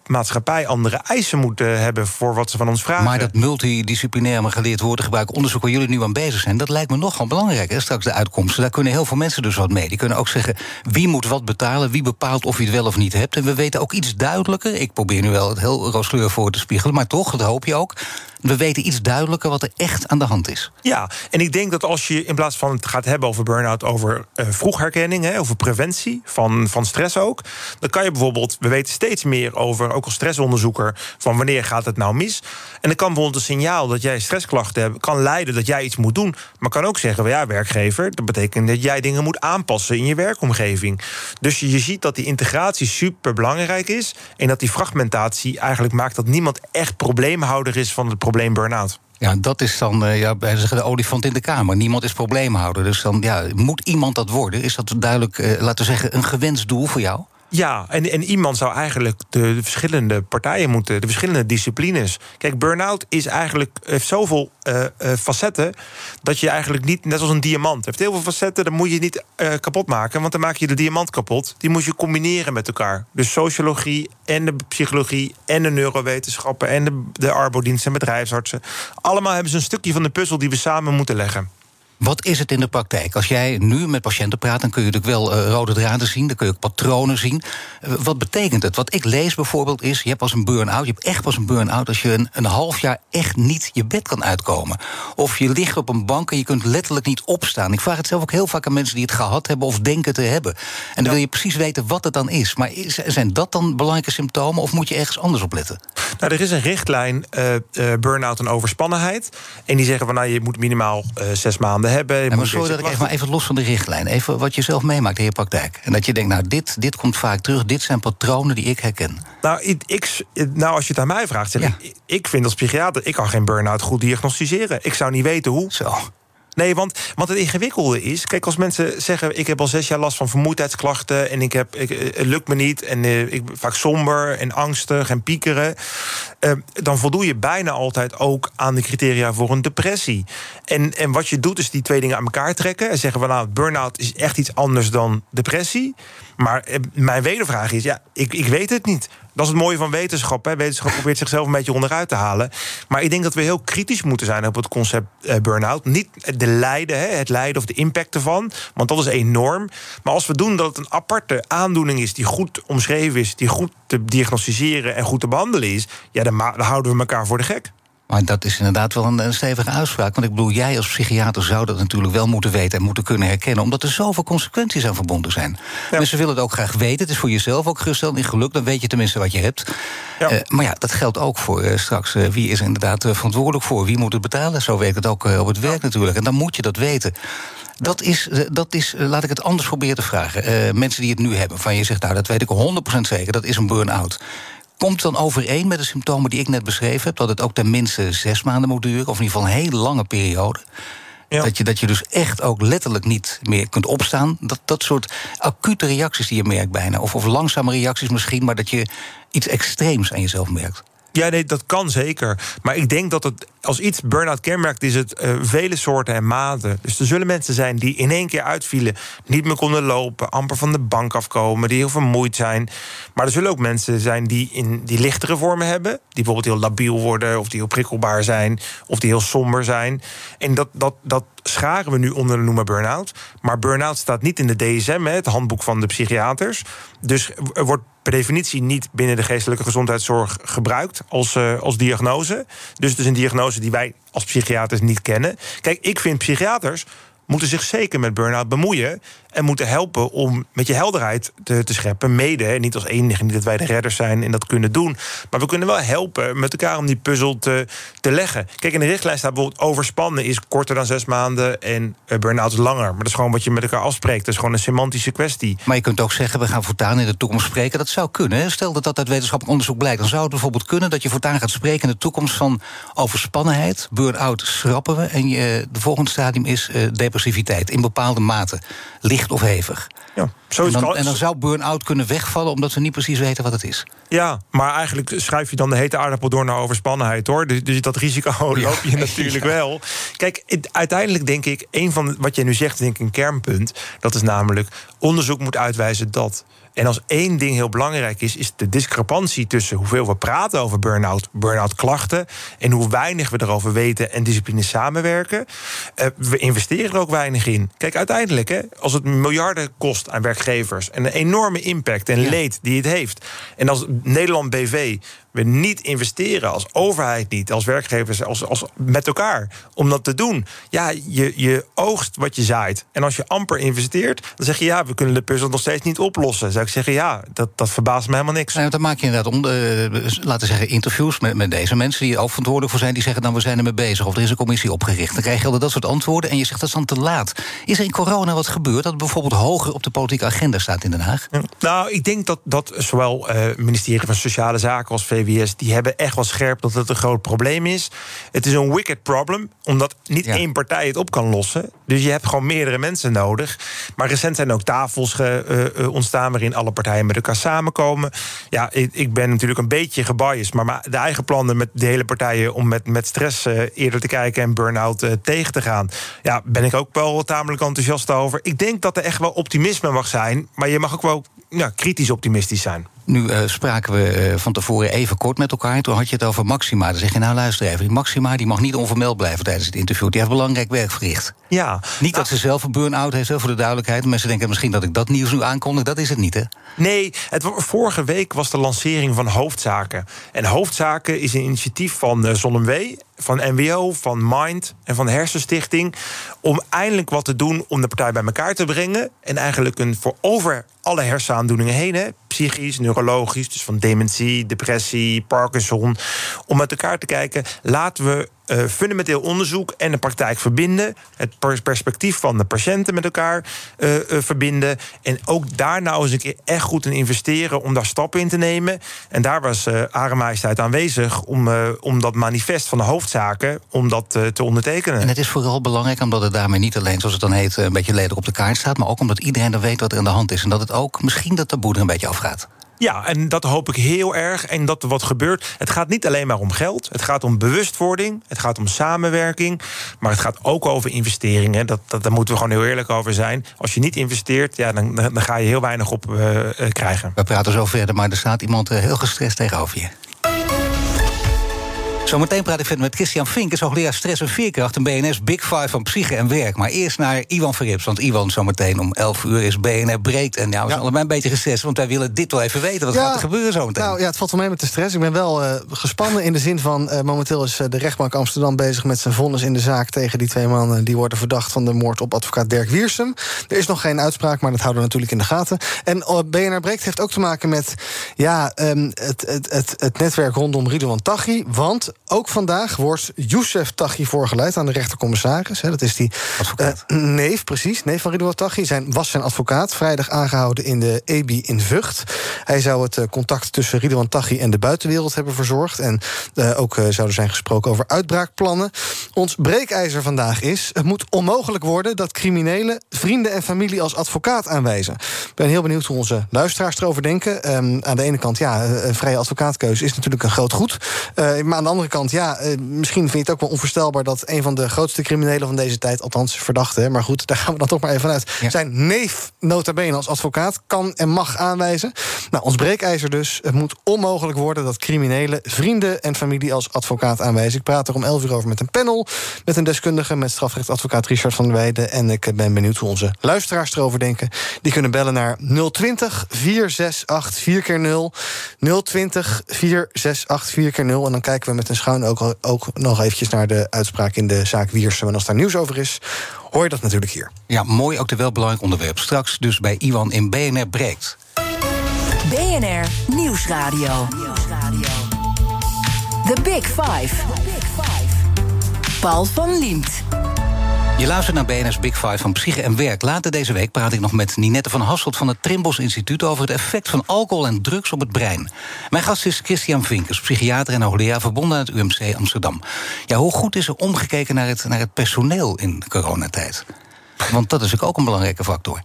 maatschappij andere eisen moet hebben voor wat ze van ons vragen. Maar dat multidisciplinair maar geleerd woorden gebruiken, onderzoek waar jullie nu aan bezig zijn, dat lijkt me nogal belangrijk. Hè? Straks de uitkomsten. Daar kunnen heel veel mensen dus wat mee. Die kunnen ook zeggen wie moet wat betalen, wie bepaalt of je het wel of niet hebt. En we weten ook iets duidelijker. Ik probeer nu wel het heel rooskleur voor te spiegelen, maar toch, dat hoop je ook. We weten iets duidelijker wat er echt aan de hand is. Ja, en ik denk dat als je in plaats van het gaat hebben over burn-out, over uh, vroegherkenning, hè, over preventie van, van stress ook, dan kan je bijvoorbeeld, we weten steeds meer over, ook als stressonderzoeker, van wanneer gaat het nou mis. En dan kan bijvoorbeeld een signaal dat jij stressklachten hebt, kan leiden dat jij iets moet doen. Maar kan ook zeggen, ja, werkgever, dat betekent dat jij dingen moet aanpassen in je werkomgeving. Dus je, ziet dat die integratie super belangrijk is en dat die fragmentatie eigenlijk maakt dat niemand echt probleemhouder is van het probleem probleem burn-out. Ja, dat is dan uh, ja, de olifant in de kamer. Niemand is probleemhouder. Dus dan ja, moet iemand dat worden? Is dat duidelijk, uh, laten we zeggen, een gewenst doel voor jou? Ja, en, en iemand zou eigenlijk de, de, verschillende partijen moeten, de verschillende disciplines. Kijk, burn-out is eigenlijk, heeft zoveel uh, uh, facetten dat je eigenlijk niet, net als een diamant, heeft heel veel facetten, dan moet je niet uh, kapot maken, want dan maak je de diamant kapot. Die moet je combineren met elkaar. Dus sociologie en de psychologie en de neurowetenschappen en de, de arbodiensten en bedrijfsartsen. Allemaal hebben ze een stukje van de puzzel die we samen moeten leggen. Wat is het in de praktijk? Als jij nu met patiënten praat, dan kun je natuurlijk wel uh, rode draden zien, dan kun je ook patronen zien. Uh, wat betekent het? Wat ik lees bijvoorbeeld is: je hebt pas een burn-out, je hebt echt pas een burn-out als je een, een half jaar echt niet je bed kan uitkomen. Of je ligt op een bank en je kunt letterlijk niet opstaan. Ik vraag het zelf ook heel vaak aan mensen die het gehad hebben of denken te hebben. En dan ja. wil je precies weten wat het dan is. Maar zijn dat dan belangrijke symptomen of moet je ergens anders op letten? Nou, er is een richtlijn uh, burn-out en overspannenheid. En die zeggen van nou, je moet minimaal zes maanden hebben. Ja, maar sorry dat ik even, maar even los van de richtlijn. Even wat je zelf meemaakt in je praktijk. En dat je denkt, nou, dit, dit komt vaak terug. Dit zijn patronen die ik herken. Nou, ik, nou als je het aan mij vraagt, ja. ik, ik vind als psychiater... ik kan geen burn-out goed diagnosticeren. Ik zou niet weten hoe. Zo. Nee, want, want het ingewikkelde is... Kijk, als mensen zeggen... ik heb al zes jaar last van vermoeidheidsklachten... en ik heb, ik, het lukt me niet en uh, ik ben vaak somber en angstig en piekeren... Uh, dan voldoe je bijna altijd ook aan de criteria voor een depressie. En, en wat je doet is die twee dingen aan elkaar trekken... en zeggen van nou, burn-out is echt iets anders dan depressie... Maar mijn wedervraag is, ja, ik, ik weet het niet. Dat is het mooie van wetenschap. Hè. Wetenschap probeert zichzelf een beetje onderuit te halen. Maar ik denk dat we heel kritisch moeten zijn op het concept uh, burn-out. Niet de lijden, hè, het lijden of de impact ervan. Want dat is enorm. Maar als we doen dat het een aparte aandoening is... die goed omschreven is, die goed te diagnosticeren en goed te behandelen is... ja, dan houden we elkaar voor de gek. Maar dat is inderdaad wel een, een, stevige uitspraak. Want ik bedoel, jij als psychiater zou dat natuurlijk wel moeten weten en moeten kunnen herkennen. Omdat er zoveel consequenties aan verbonden zijn. Ja. Mensen willen het ook graag weten. Het is voor jezelf ook geruststellend in geluk. Dan weet je tenminste wat je hebt. Ja. Uh, maar ja, dat geldt ook voor uh, straks. Uh, wie is er inderdaad verantwoordelijk voor? Wie moet het betalen? Zo werkt het ook op het werk natuurlijk. En dan moet je dat weten. Dat is, dat is, laat ik het anders proberen te vragen. mensen die het nu hebben, van je zegt, nou, dat weet ik 100% zeker, dat is een burn-out. Komt dan overeen met de symptomen die ik net beschreven heb? Dat het ook tenminste zes maanden moet duren, of in ieder geval een hele lange periode? Ja. Dat, je, dat je dus echt ook letterlijk niet meer kunt opstaan. Dat, dat soort acute reacties die je merkt bijna. Of, of langzame reacties misschien, maar dat je iets extreems aan jezelf merkt. Ja, nee, dat kan zeker. Maar ik denk dat het als iets burn-out kenmerkt, is het uh, vele soorten en maten. Dus er zullen mensen zijn die in één keer uitvielen, niet meer konden lopen, amper van de bank afkomen, die heel vermoeid zijn. Maar er zullen ook mensen zijn die in die lichtere vormen hebben, die bijvoorbeeld heel labiel worden, of die heel prikkelbaar zijn, of die heel somber zijn. En dat, dat, dat scharen we nu onder de noemer burn-out. Maar burn-out staat niet in de DSM, het handboek van de psychiaters. Dus er wordt per definitie niet binnen de geestelijke gezondheidszorg gebruikt als, uh, als diagnose. Dus het is een diagnose die wij als psychiaters niet kennen. Kijk, ik vind psychiaters moeten zich zeker met burn-out bemoeien. En moeten helpen om met je helderheid te, te scheppen. Mede, en niet als enige, niet dat wij de redders zijn en dat kunnen doen. Maar we kunnen wel helpen met elkaar om die puzzel te, te leggen. Kijk, in de richtlijn staat bijvoorbeeld overspannen is korter dan zes maanden en uh, burn-out is langer. Maar dat is gewoon wat je met elkaar afspreekt. Dat is gewoon een semantische kwestie. Maar je kunt ook zeggen, we gaan voortaan in de toekomst spreken. Dat zou kunnen. Stel dat dat uit wetenschappelijk onderzoek blijkt. Dan zou het bijvoorbeeld kunnen dat je voortaan gaat spreken in de toekomst van overspannenheid. Burn-out schrappen we. En je, de volgende stadium is uh, depressiviteit in bepaalde mate. Licht of hevig. Ja, zo is en, dan, en dan zou burn-out kunnen wegvallen omdat we niet precies weten wat het is. Ja, maar eigenlijk schrijf je dan de hete aardappel door naar overspannenheid hoor. Dus, dus dat risico <laughs> loop je natuurlijk <laughs> wel. Kijk, uiteindelijk denk ik, een van wat jij nu zegt, denk ik een kernpunt. Dat is namelijk, onderzoek moet uitwijzen dat. En als één ding heel belangrijk is, is de discrepantie tussen hoeveel we praten over burn-out, burn-out klachten en hoe weinig we erover weten en discipline samenwerken. Uh, we investeren er ook weinig in. Kijk, uiteindelijk, hè, als het miljarden kost aan werkgevers en een enorme impact en leed die het heeft. En als Nederland BV we niet investeren, als overheid niet, als werkgevers, als, als met elkaar, om dat te doen. Ja, je, je oogst wat je zaait. En als je amper investeert, dan zeg je ja, we kunnen de puzzel nog steeds niet oplossen. Zou ik zeggen, ja, dat, dat verbaast me helemaal niks. Nou, dan maak je inderdaad, om, uh, laten we zeggen, interviews met, met deze mensen die er ook verantwoordelijk voor zijn, die zeggen dan we zijn ermee bezig of er is een commissie opgericht. Dan krijg je dat soort antwoorden en je zegt dat is dan te laat. Is er in corona wat gebeurd dat bijvoorbeeld hoger op de politieke agenda staat in Den Haag? nou, ik denk dat, dat zowel het uh, ministerie van Sociale Zaken als Die hebben echt wel scherp dat het een groot probleem is. Het is een wicked problem, omdat niet één partij het op kan lossen. Dus je hebt gewoon meerdere mensen nodig. Maar recent zijn ook tafels ge, uh, ontstaan waarin alle partijen met elkaar samenkomen. Ja, ik, ik, ben natuurlijk een beetje gebiased, maar de eigen plannen met de hele partijen om met, met stress uh, eerder te kijken en burn-out uh, tegen te gaan. Ja, ben ik ook wel tamelijk enthousiast over. Ik denk dat er echt wel optimisme mag zijn, maar je mag ook wel ja, kritisch optimistisch zijn. Nu uh, spraken we uh, van tevoren even kort met elkaar. Toen had je het over Maxima. Dan zeg je, nou luister even, die Maxima die mag niet onvermeld blijven tijdens het interview. Die heeft belangrijk werk verricht. Ja. Niet dat ze zelf een burn-out heeft, voor de duidelijkheid. Mensen denken misschien dat ik dat nieuws nu aankondig. Dat is het niet, hè? Nee, het, vorige week was de lancering van Hoofdzaken. En Hoofdzaken is een initiatief van uh, Zonnewee van NWO, van Mind en van de Hersenstichting. Om eindelijk wat te doen om de partij bij elkaar te brengen. En eigenlijk een voor over alle hersenaandoeningen heen, hè, psychisch, neurologisch, dus van dementie, depressie, Parkinson. Om met elkaar te kijken, laten we uh, fundamenteel onderzoek en de praktijk verbinden. Het perspectief van de patiënten met elkaar uh, uh, verbinden. En ook daar nou eens een keer echt goed in investeren om daar stappen in te nemen. En daar was uh, Are Majesteit aanwezig om, om dat manifest van de hoofdzaken om dat te ondertekenen. En het is vooral belangrijk omdat het daarmee niet alleen, zoals het dan heet, een beetje lelijk op de kaart staat, maar ook omdat iedereen dan weet wat er aan de hand is. En dat het ook misschien dat taboe er een beetje afgaat. Ja, en dat hoop ik heel erg. En dat er wat gebeurt. Het gaat niet alleen maar om geld. Het gaat om bewustwording. Het gaat om samenwerking. Maar het gaat ook over investeringen. Dat, dat, daar moeten we gewoon heel eerlijk over zijn. Als je niet investeert, ja, dan, dan ga je heel weinig op uh, krijgen. We praten zo verder, maar er staat iemand uh, heel gestrest tegenover je. Zometeen praat ik verder met Christian Fink, is hoogleraar stress en veerkracht... en BNS Big Five van psyche en werk. Maar eerst naar Iwan Verrips, want Iwan zometeen om 11 uur is BNR breekt. En ja, we zijn allebei een beetje gestrest, want wij willen dit wel even weten. Wat ja, gaat er gebeuren zometeen? Nou ja, het valt wel mee met de stress. Ik ben wel uh, gespannen in de zin van... Uh, momenteel is uh, de rechtbank Amsterdam bezig met zijn vonnis in de zaak... tegen die twee mannen die worden verdacht van de moord op advocaat Dirk Wiersum. Er is nog geen uitspraak, maar dat houden we natuurlijk in de gaten. En BNR breekt heeft ook te maken met ja, um, het, het, het, het netwerk rondom Ridouan Taghi. Want ook vandaag wordt Youssef Taghi voorgeleid aan de rechtercommissaris. Hè, dat is die uh, neef, precies, neef van Ridouan Taghi. Zijn, was zijn advocaat, vrijdag aangehouden in de EBI in Vught. Hij zou het uh, contact tussen Ridouan Taghi en de buitenwereld hebben verzorgd. En uh, ook zou er zijn gesproken over uitbraakplannen. Ons breekijzer vandaag is... het moet onmogelijk worden dat criminelen... vrienden en familie als advocaat aanwijzen. Ik ben heel benieuwd hoe onze luisteraars erover denken. Um, aan de ene kant, ja, een vrije advocaatkeuze is natuurlijk een groot goed. maar aan de andere kant, ja, uh, misschien vind je het ook wel onvoorstelbaar dat een van de grootste criminelen van deze tijd, althans verdachte, maar goed, daar gaan we dan toch maar even uit, ja. zijn neef nota bene als advocaat kan en mag aanwijzen. Nou, ons breekijzer dus. Het moet onmogelijk worden dat criminelen vrienden en familie als advocaat aanwijzen. Ik praat er om 11 uur over met een panel, met een deskundige, met strafrechtadvocaat Richard van der Weijden. En ik ben benieuwd hoe onze luisteraars erover denken. Die kunnen bellen naar 020 468 4 keer 0 020 468 4 keer 0 En dan kijken we met en schuin ook, ook nog eventjes naar de uitspraak in de zaak Wiersum. En als daar nieuws over is, hoor je dat natuurlijk hier. Ja, mooi, ook wel belangrijk onderwerp. Straks dus bij Iwan in BNR Breekt. BNR Nieuwsradio. The Big Five. Paul van Liemt. Je luistert naar BNS Big Five van Psyche en Werk. Later deze week praat ik nog met Ninette van Hasselt van het Trimbos Instituut... over het effect van alcohol en drugs op het brein. Mijn gast is Christian Vinkers, psychiater en hoogleraar... verbonden aan het UMC Amsterdam. Ja, hoe goed is er omgekeken naar het, naar het personeel in coronatijd? Want dat is ook een belangrijke factor.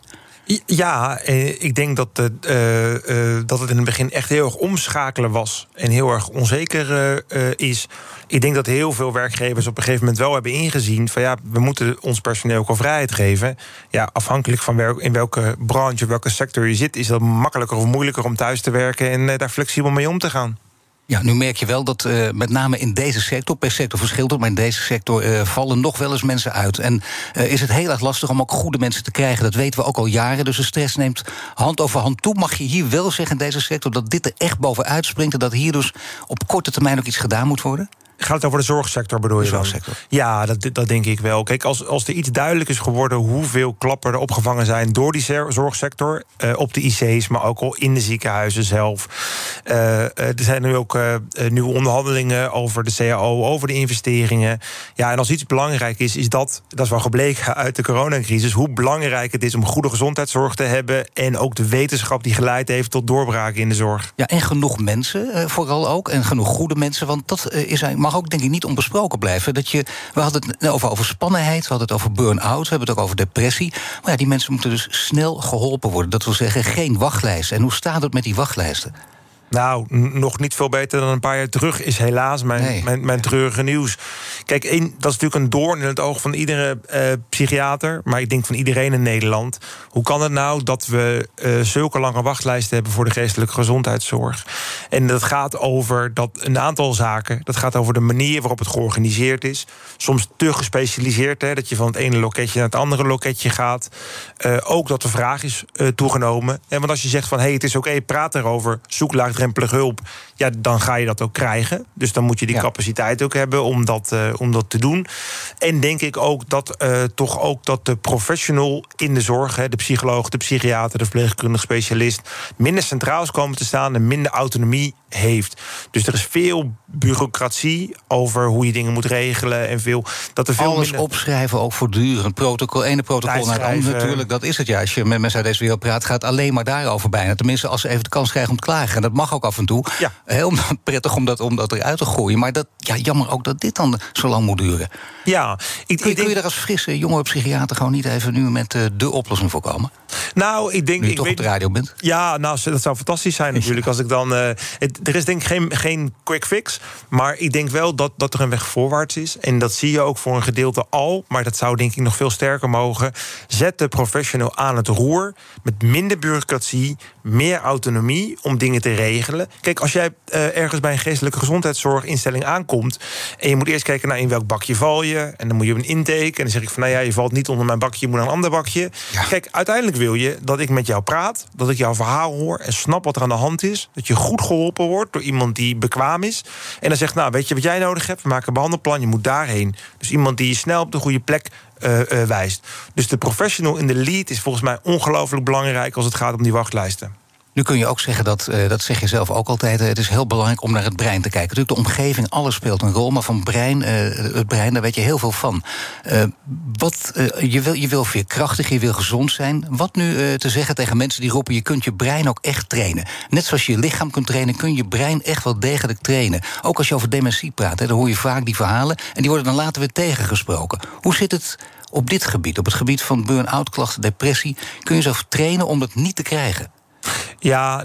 Ja, eh, ik denk dat, uh, uh, dat het in het begin echt heel erg omschakelen was. En heel erg onzeker is. Ik denk dat heel veel werkgevers op een gegeven moment wel hebben ingezien... van ja, we moeten ons personeel ook al vrijheid geven. Ja, afhankelijk van in welke branche, welke sector je zit... is dat makkelijker of moeilijker om thuis te werken... en daar flexibel mee om te gaan. Ja, nu merk je wel dat uh, met name in deze sector, per sector verschilt het, maar in deze sector uh, vallen nog wel eens mensen uit. En uh, is het heel erg lastig om ook goede mensen te krijgen. Dat weten we ook al jaren. Dus de stress neemt hand over hand toe. Mag je hier wel zeggen in deze sector dat dit er echt bovenuit springt en dat hier dus op korte termijn ook iets gedaan moet worden? Gaat het over de zorgsector, bedoel je dan? Ja, dat, dat denk ik wel. Kijk, als, als er iets duidelijk is geworden hoeveel klappen er opgevangen zijn door die zorgsector, uh, op de IC's, maar ook al in de ziekenhuizen zelf. Uh, er zijn nu ook uh, nieuwe onderhandelingen over de CAO, over de investeringen. Ja, en als iets belangrijk is, is dat, dat is wel gebleken uit de coronacrisis, hoe belangrijk het is om goede gezondheidszorg te hebben en ook de wetenschap die geleid heeft tot doorbraken in de zorg. Ja, en genoeg mensen vooral ook, en genoeg goede mensen, want dat is eigenlijk mag ook denk ik niet onbesproken blijven. Dat je, we hadden het over overspannenheid, we hadden het over burn-out, we hebben het ook over depressie. Maar ja, die mensen moeten dus snel geholpen worden. Dat wil zeggen, geen wachtlijsten. En hoe staat het met die wachtlijsten? Nou, nog niet veel beter dan een paar jaar terug is helaas mijn, mijn, mijn, treurige nieuws. Kijk, dat is natuurlijk een doorn in het oog van iedere uh, psychiater, maar ik denk van iedereen in Nederland. Hoe kan het nou dat we uh, zulke lange wachtlijsten hebben voor de geestelijke gezondheidszorg? En dat gaat over dat een aantal zaken. Dat gaat over de manier waarop het georganiseerd is. Soms te gespecialiseerd, hè, dat je van het ene loketje naar het andere loketje gaat. Uh, ook dat de vraag is toegenomen. En want als je zegt van hé, hey, het is oké, okay, praat erover, zoek laag laagdrempelige hulp, ja, dan ga je dat ook krijgen. Dus dan moet je die capaciteit ook hebben om dat, uh, om dat te doen. En denk ik ook dat uh, toch ook dat de professional in de zorg, hè, de psycholoog, de psychiater, de verpleegkundige specialist, minder centraal is komen te staan en minder autonomie heeft. Dus er is veel bureaucratie over hoe je dingen moet regelen en veel dat er veel alles opschrijven ook voortdurend. Protocol ene protocol naar het andere natuurlijk dat is het ja als je met mensen uit deze wereld praat gaat alleen maar daarover bijna. Tenminste als ze even de kans krijgen om te klagen. En dat mag ook af en toe. Ja. heel <laughs> prettig om dat, om dat eruit te gooien. Maar dat ja jammer ook dat dit dan zo lang moet duren. Ja ik, kun, je, kun je daar als frisse jonge psychiater gewoon niet even nu met uh, de oplossing voor komen? Nou ik denk nu je ik toch weet, op de radio bent. Ja nou dat zou fantastisch zijn natuurlijk als ik dan uh, het, er is denk ik geen, geen quick fix maar ik denk wel dat, dat er een weg voorwaarts is. En dat zie je ook voor een gedeelte al. Maar dat zou denk ik nog veel sterker mogen. Zet de professional aan het roer. Met minder bureaucratie, meer autonomie om dingen te regelen. Kijk, als jij uh, ergens bij een geestelijke gezondheidszorginstelling aankomt. en je moet eerst kijken naar in welk bakje val je. en dan moet je een intake. en dan zeg ik van nou ja, je valt niet onder mijn bakje, je moet naar een ander bakje. Ja. Kijk, uiteindelijk wil je dat ik met jou praat. dat ik jouw verhaal hoor en snap wat er aan de hand is. Dat je goed geholpen door iemand die bekwaam is. En dan zegt, nou, weet je wat jij nodig hebt? We maken een behandelplan, je moet daarheen. Dus iemand die je snel op de goede plek uh, uh, wijst. Dus de professional in de lead is volgens mij ongelooflijk belangrijk als het gaat om die wachtlijsten. Nu kun je ook zeggen dat, uh, dat zeg je zelf ook altijd, het is heel belangrijk om naar het brein te kijken. Natuurlijk, de omgeving, alles speelt een rol, maar van brein, uh, het brein, daar weet je heel veel van. Wat, je, wil, je wil veerkrachtig, je wil gezond zijn. Wat nu te zeggen tegen mensen die roepen, je kunt je brein ook echt trainen. Net zoals je lichaam kunt trainen, kun je je brein echt wel degelijk trainen. Ook als je over dementie praat, hè, dan hoor je vaak die verhalen en die worden dan later weer tegengesproken. Hoe zit het op dit gebied, op het gebied van burn-out klachten, depressie? Kun je zelf trainen om dat niet te krijgen? Ja,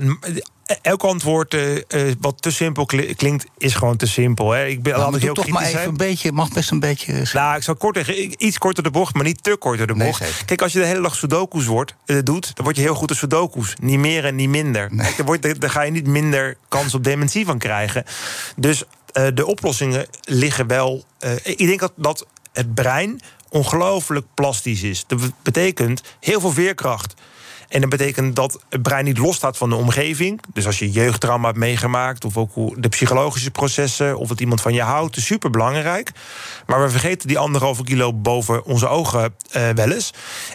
elk antwoord uh, uh, wat te simpel klinkt, is gewoon te simpel. Hè. Ik ben, nou, heel toch maar even zijn. een beetje, mag best een beetje. Nou, ik zou kort iets korter de bocht, maar niet te korter de bocht. Nee, Kijk, als je de hele dag sudoku's wordt, uh, doet, dan word je heel goed in sudoku's. Niet meer en niet minder. Nee. Dan, wordt, dan ga je niet minder kans op dementie van krijgen. Dus de oplossingen liggen wel. ik denk dat, dat het brein ongelooflijk plastisch is. Dat betekent heel veel veerkracht. En dat betekent dat het brein niet losstaat van de omgeving. Dus als je jeugdtrauma hebt meegemaakt, of ook de psychologische processen, of dat iemand van je houdt, is super belangrijk. Maar we vergeten die anderhalve kilo boven onze ogen uh, wel eens.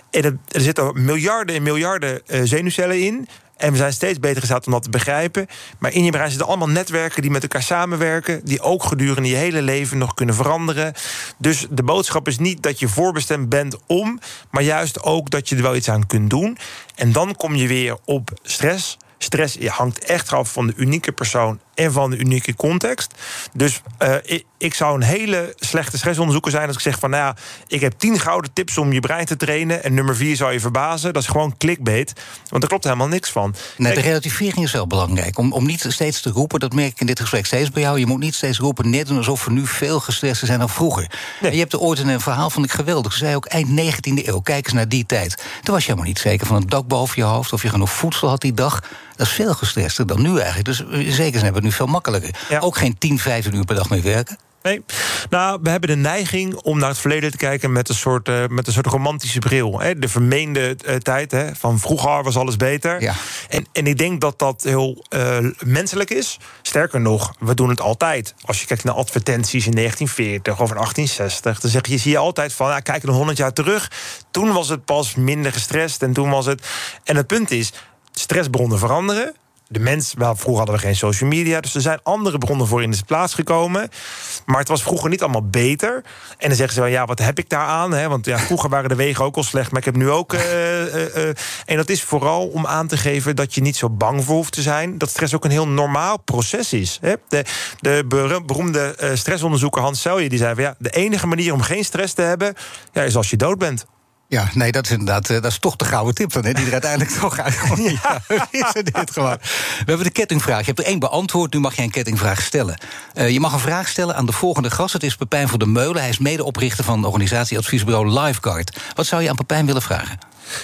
En er, zitten miljarden en miljarden uh, zenuwcellen in. En we zijn steeds beter gesteld om dat te begrijpen. Maar in je brein zitten allemaal netwerken die met elkaar samenwerken. Die ook gedurende je hele leven nog kunnen veranderen. Dus de boodschap is niet dat je voorbestemd bent om. Maar juist ook dat je er wel iets aan kunt doen. En dan kom je weer op stress. Stress hangt echt af van de unieke persoon en van de unieke context. Dus uh, ik, ik, zou een hele slechte stressonderzoeker zijn als ik zeg van nou ja, ik heb tien gouden tips om je brein te trainen en nummer vier zou je verbazen. Dat is gewoon clickbait, want daar klopt helemaal niks van. Nee, de relativering is wel belangrijk. Om, om niet steeds te roepen, dat merk ik in dit gesprek steeds bij jou. Je moet niet steeds roepen, net doen alsof we nu veel gestrester zijn dan vroeger. Nee. je hebt er ooit een verhaal van ik geweldig. Ze zei ook eind 19e eeuw, kijk eens naar die tijd. Toen was je helemaal niet zeker van een dak boven je hoofd of je genoeg voedsel had die dag. Dat is veel gestrester dan nu eigenlijk. Dus zeker hebben het nu veel makkelijker. Ja. Ook geen 10, 15 uur per dag meer werken. Nee. Nou, we hebben de neiging om naar het verleden te kijken met een soort, uh, met een soort romantische bril. Hè? De vermeende uh, tijd hè? van vroeger was alles beter. Ja. En, en ik denk dat dat heel uh, menselijk is. Sterker nog, we doen het altijd. Als je kijkt naar advertenties in 1940 of in 1860, dan zeg je, zie je altijd van, ja, kijk een 100 jaar terug. Toen was het pas minder gestrest en toen was het. En het punt is, stressbronnen veranderen de mens, wel, vroeger hadden we geen social media, dus er zijn andere bronnen voor in de plaats gekomen. Maar het was vroeger niet allemaal beter. En dan zeggen ze wel, ja, wat heb ik daar aan? Hè? Want ja, vroeger waren de wegen ook al slecht, maar ik heb nu ook. Uh, uh, uh. En dat is vooral om aan te geven dat je niet zo bang voor hoeft te zijn. Dat stress ook een heel normaal proces is. Hè? De, de beroemde stressonderzoeker Hans Selye die zei: van, ja, de enige manier om geen stress te hebben, ja, is als je dood bent. Ja, nee, dat is inderdaad dat is toch de gouden tip dan, hè, die er uiteindelijk <laughs> toch uit Ja, <laughs> is er dit gewoon. We hebben de kettingvraag. Je hebt er één beantwoord, nu mag je een kettingvraag stellen. Uh, je mag een vraag stellen aan de volgende gast. Het is Pepijn van der Meulen. Hij is medeoprichter van de organisatie adviesbureau Lifeguard. Wat zou je aan Pepijn willen vragen?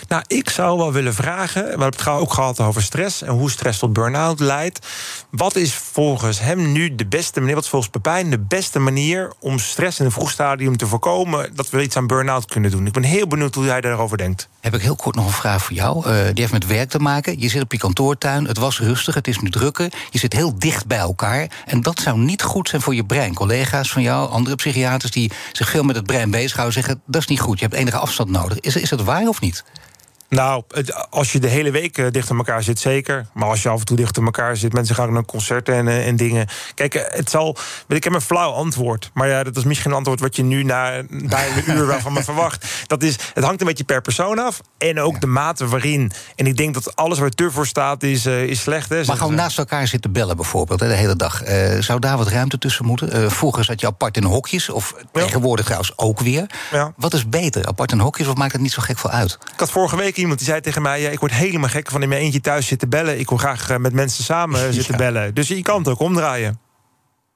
Nou, ik zou wel willen vragen. We hebben het ook gehad over stress en hoe stress tot burn-out leidt. Wat is volgens hem nu de beste manier, wat is volgens Pepijn de beste manier om stress in een vroeg stadium te voorkomen dat we iets aan burn-out kunnen doen? Ik ben heel benieuwd hoe jij daarover denkt. Heb ik heel kort nog een vraag voor jou. Uh, die heeft met werk te maken. Je zit op je kantoortuin, het was rustig, het is nu drukker. Je zit heel dicht bij elkaar. En dat zou niet goed zijn voor je brein. Collega's van jou, andere psychiaters die zich veel met het brein bezighouden, zeggen dat is niet goed. Je hebt enige afstand nodig. Is, is dat waar of niet? Nou, als je de hele week eh, dicht aan elkaar zit, zeker. Maar als je af en toe dicht aan elkaar zit, mensen gaan naar concerten en, eh, en dingen. Kijk, eh, het zal. Ik heb een flauw antwoord. Maar ja, dat is misschien een antwoord wat je nu na, na een <laughs> uur van me verwacht. Dat is, het hangt een beetje per persoon af. En ook de mate waarin. En ik denk dat alles waar te voor staat, is, uh, is slecht. Hè, maar gewoon naast elkaar zitten bellen bijvoorbeeld, hè, de hele dag. Uh, zou daar wat ruimte tussen moeten? Uh, vroeger zat je apart in hokjes, of ja. tegenwoordig trouwens ook weer. Ja. Wat is beter, apart in hokjes, of maakt het niet zo gek veel uit? Ik had vorige week iemand die zei tegen mij: ja, ik word helemaal gek van in mijn eentje thuis zitten bellen. Ik wil graag eh, met mensen samen <laughs> zitten ja. bellen. Dus je kan het ook omdraaien.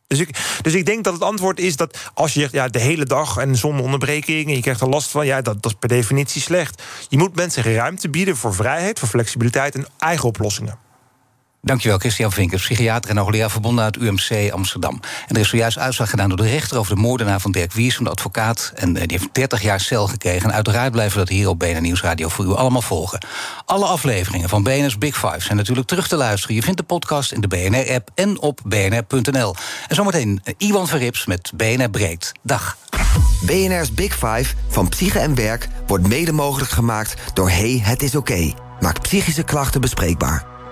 Dus ik, dus ik denk dat het antwoord is dat als je zegt ja, de hele dag en zonder onderbreking en je krijgt er last van, ja, dat, dat is per definitie slecht. Je moet mensen ruimte bieden voor vrijheid, voor flexibiliteit en eigen oplossingen. Dankjewel, Christian Vinkers, psychiater en hoogleraar verbonden uit UMC Amsterdam. En er is zojuist uitslag gedaan door de rechter over de moordenaar van Dirk Wiers, van de advocaat. En die heeft 30 jaar cel gekregen. En uiteraard blijven we dat hier op BNN Nieuwsradio voor u allemaal volgen. Alle afleveringen van BNR's Big Five zijn natuurlijk terug te luisteren. Je vindt de podcast in de BNR-app en op bnr.nl. En zometeen Iwan Verrips met BNR Breekt. Dag. BNR's Big Five van Psyche en Werk wordt mede mogelijk gemaakt door Hey, het is oké. Okay. Maak psychische klachten bespreekbaar